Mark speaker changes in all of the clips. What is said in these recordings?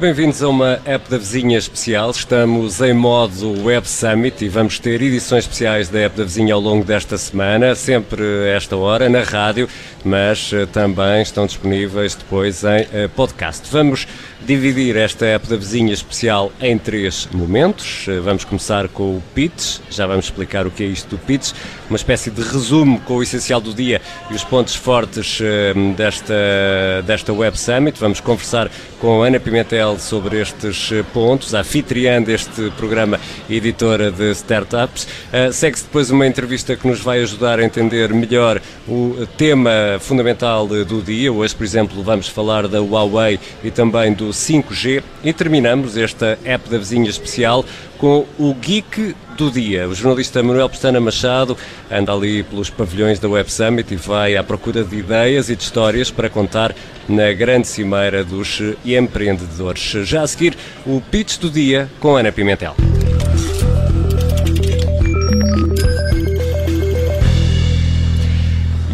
Speaker 1: Bem-vindos a uma app da vizinha especial. Estamos em modo Web Summit e vamos ter edições especiais da app da vizinha ao longo desta semana, sempre a esta hora, na rádio, mas eh, também estão disponíveis depois em eh, podcast. Vamos dividir esta app da vizinha especial em três momentos. Eh, vamos começar com o pitch, já vamos explicar o que é isto do pitch, uma espécie de resumo com o essencial do dia e os pontos fortes desta, desta Web Summit. Vamos conversar com a Ana Pimentel sobre estes pontos, a anfitriã deste programa editora de startups. Segue-se depois uma entrevista que nos vai ajudar a entender melhor o tema fundamental do dia. Hoje, por exemplo, vamos falar da Huawei e também do 5G e terminamos esta app da vizinha especial com o Geek do Dia. O jornalista Manuel Pestana Machado anda ali pelos pavilhões da Web Summit e vai à procura de ideias e de histórias para contar na grande cimeira dos empreendedores. Já a seguir, o pitch do dia com Ana Pimentel.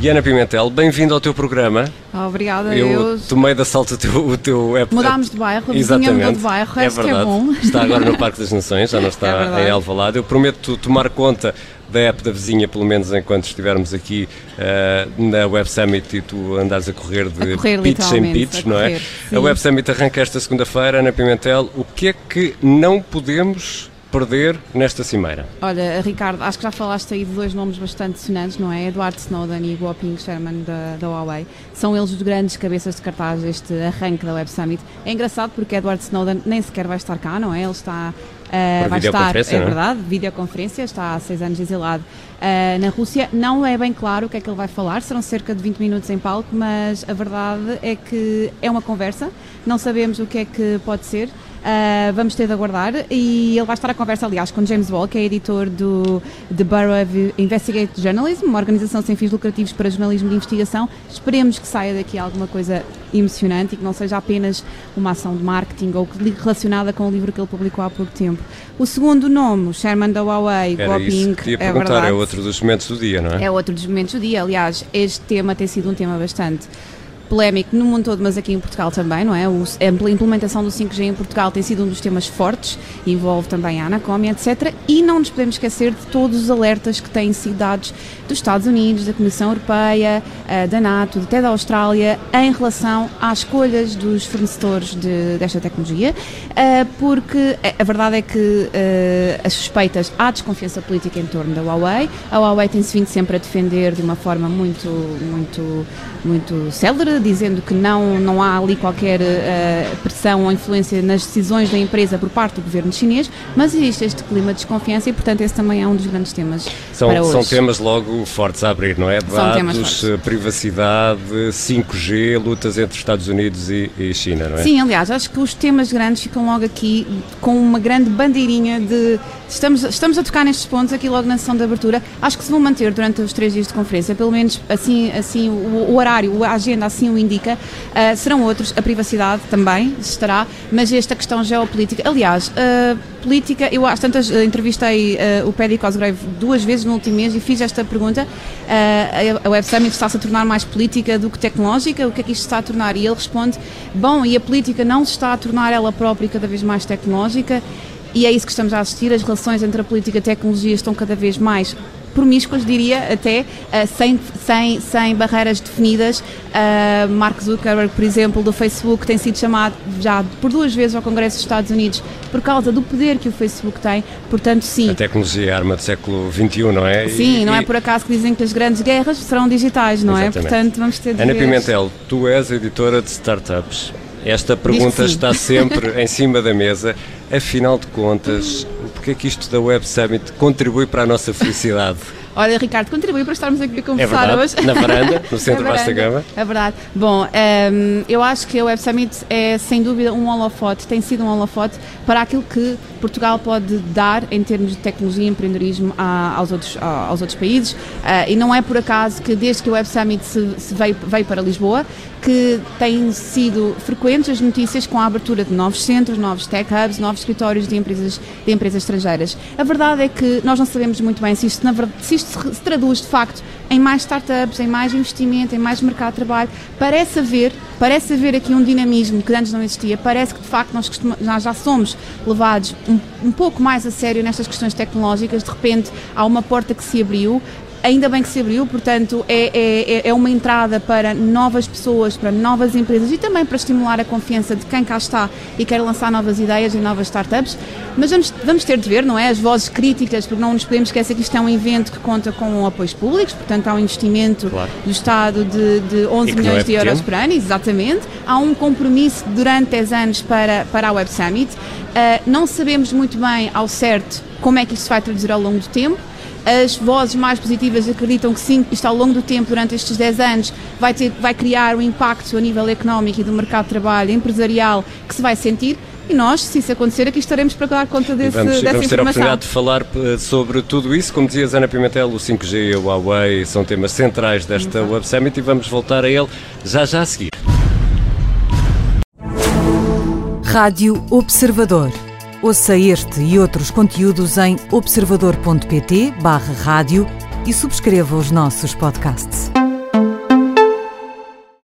Speaker 1: Ana Pimentel, bem-vindo ao teu programa.
Speaker 2: Obrigada,
Speaker 1: eu. eu tomei de assalto o teu, o teu
Speaker 2: app. Mudámos de bairro, a vizinha mudou de bairro,
Speaker 1: é verdade.
Speaker 2: que é bom.
Speaker 1: Está agora no Parque das Nações, já não está é em Alvalade. Eu prometo tomar conta da app da vizinha, pelo menos enquanto estivermos aqui uh, na Web Summit e tu andares a correr de
Speaker 2: a correr,
Speaker 1: pitch em pitch, não é? Sim. A Web Summit arranca esta segunda-feira, Ana Pimentel. O que é que não podemos perder nesta cimeira?
Speaker 2: Olha, Ricardo, acho que já falaste aí de dois nomes bastante sonantes, não é? Edward Snowden e Guoping Sherman da, da Huawei. São eles os grandes cabeças de cartaz deste arranque da Web Summit. É engraçado porque Edward Snowden nem sequer vai estar cá, não é? Ele está Uh, vai estar, é, é verdade, videoconferência, está há seis anos exilado uh, na Rússia. Não é bem claro o que é que ele vai falar, serão cerca de 20 minutos em palco, mas a verdade é que é uma conversa, não sabemos o que é que pode ser. Uh, vamos ter de aguardar e ele vai estar a conversa, aliás, com James Wall, que é editor do The of Investigative Journalism, uma organização sem fins lucrativos para jornalismo de investigação. Esperemos que saia daqui alguma coisa emocionante e que não seja apenas uma ação de marketing ou relacionada com o livro que ele publicou há pouco tempo. O segundo nome, o Sherman da Huawei,
Speaker 1: Era Guoping, isso que é verdade. é outro dos momentos do dia, não é?
Speaker 2: É outro dos momentos do dia. Aliás, este tema tem sido um tema bastante polémico no mundo todo, mas aqui em Portugal também, não é? O, a implementação do 5G em Portugal tem sido um dos temas fortes, envolve também a Anacom, etc. E não nos podemos esquecer de todos os alertas que têm sido dados dos Estados Unidos, da Comissão Europeia, eh, da NATO, até da Austrália, em relação às escolhas dos fornecedores de, desta tecnologia, eh, porque a verdade é que eh, as suspeitas, há desconfiança política em torno da Huawei, a Huawei tem-se vindo sempre a defender de uma forma muito, muito, muito célere, dizendo que não, não há ali qualquer uh, pressão ou influência nas decisões da empresa por parte do governo chinês, mas existe este clima de desconfiança e, portanto, esse também é um dos grandes temas
Speaker 1: são,
Speaker 2: para hoje.
Speaker 1: São temas logo fortes a abrir, não é? Dados, eh, privacidade, 5G, lutas entre Estados Unidos e, e, China, não é?
Speaker 2: Sim, aliás, acho que os temas grandes ficam logo aqui com uma grande bandeirinha de estamos, estamos a tocar nestes pontos aqui logo na sessão de abertura. Acho que se vão manter durante os três dias de conferência, pelo menos assim, assim o, o horário, a agenda assim o indica. Uh, serão outros, a privacidade também estará, mas esta questão geopolítica. Aliás, uh, política, eu às tantas uh, entrevistei o Paddy Cosgrave duas vezes no último mês e fiz esta pergunta. a Web Summit está-se a tornar mais política do que tecnológica? O que é que isto está a tornar? E ele responde: bom, e a política não se está a tornar ela própria cada vez mais tecnológica? E é isso que estamos a assistir. As relações entre a política e a tecnologia estão cada vez mais promíscuas, diria, até uh, sem, sem, sem barreiras definidas. Uh, Mark Zuckerberg, por exemplo, do Facebook, tem sido chamado já por duas vezes ao Congresso dos Estados Unidos por causa do poder que o Facebook tem. Portanto, sim.
Speaker 1: A tecnologia é arma do século XXI, não é?
Speaker 2: Sim, e, não é por acaso que dizem que as grandes guerras serão digitais, não é? Exatamente. é? Portanto, vamos ter de
Speaker 1: Ana. Pimentel, tu és editora de startups. Esta pergunta está sempre em cima da mesa. Afinal de contas, que é que isto da Web Summit contribui para a nossa felicidade?
Speaker 2: Olha, Ricardo, contribui para estarmos aqui a conversar
Speaker 1: é
Speaker 2: hoje.
Speaker 1: Na varanda, no centro
Speaker 2: da
Speaker 1: Vasta Gama.
Speaker 2: É verdade. Bom, um, ehm, eu acho que a Web Summit é sem dúvida um holofote, tem sido um holofote para aquilo que Portugal pode dar em termos de tecnologia e empreendedorismo aos, outros, aos outros países. Uh, e não é por acaso que desde que o Web Summit se, se veio, veio para Lisboa, que têm sido frequentes as notícias com a abertura de novos centros, novos tech hubs, novos escritórios de empresas, de empresas estrangeiras. A verdade é que nós não sabemos muito bem se isto, na, se isto se traduz de facto em mais startups, em mais investimento, em mais mercado de trabalho. Parece haver, parece haver aqui um dinamismo que antes não existia. Parece que de facto nós, nós já somos levados um, um pouco mais a sério nestas questões tecnológicas. De repente há uma porta que se abriu ainda bem que se abriu, portanto, é, é, é uma entrada para novas pessoas, para novas empresas e também para estimular a confiança de quem cá está e quer lançar novas ideias e novas startups. Mas vamos, vamos ter de ver, não é? As vozes críticas, porque não nos podemos esquecer que isto é um evento que conta com apoios públicos, portanto, há um investimento claro. do Estado de, de 11 milhões é de euros por ano, exatamente. Há um compromisso durante 10 anos para, para a Web Summit. Uh, não sabemos muito bem ao certo como é que isto vai traduzir ao longo do tempo. As vozes mais positivas acreditam que sim, isto ao longo do tempo, durante estes 10 anos, vai, ter, vai criar um impacto a nível económico e do mercado de trabalho empresarial que se vai sentir. E nós, se isso acontecer, aqui estaremos para dar conta desse,
Speaker 1: vamos,
Speaker 2: dessa
Speaker 1: vamos ter
Speaker 2: informação.
Speaker 1: a oportunidade de falar eh, sobre tudo isso. Como dizia Ana Pimentel, o 5G e o Huawei são temas centrais desta Exato. Web Summit e vamos voltar a ele já já a seguir.
Speaker 3: Rádio Observador. Ouça este e outros conteúdos em observador.pt/barra rádio e subscreva os nossos podcasts.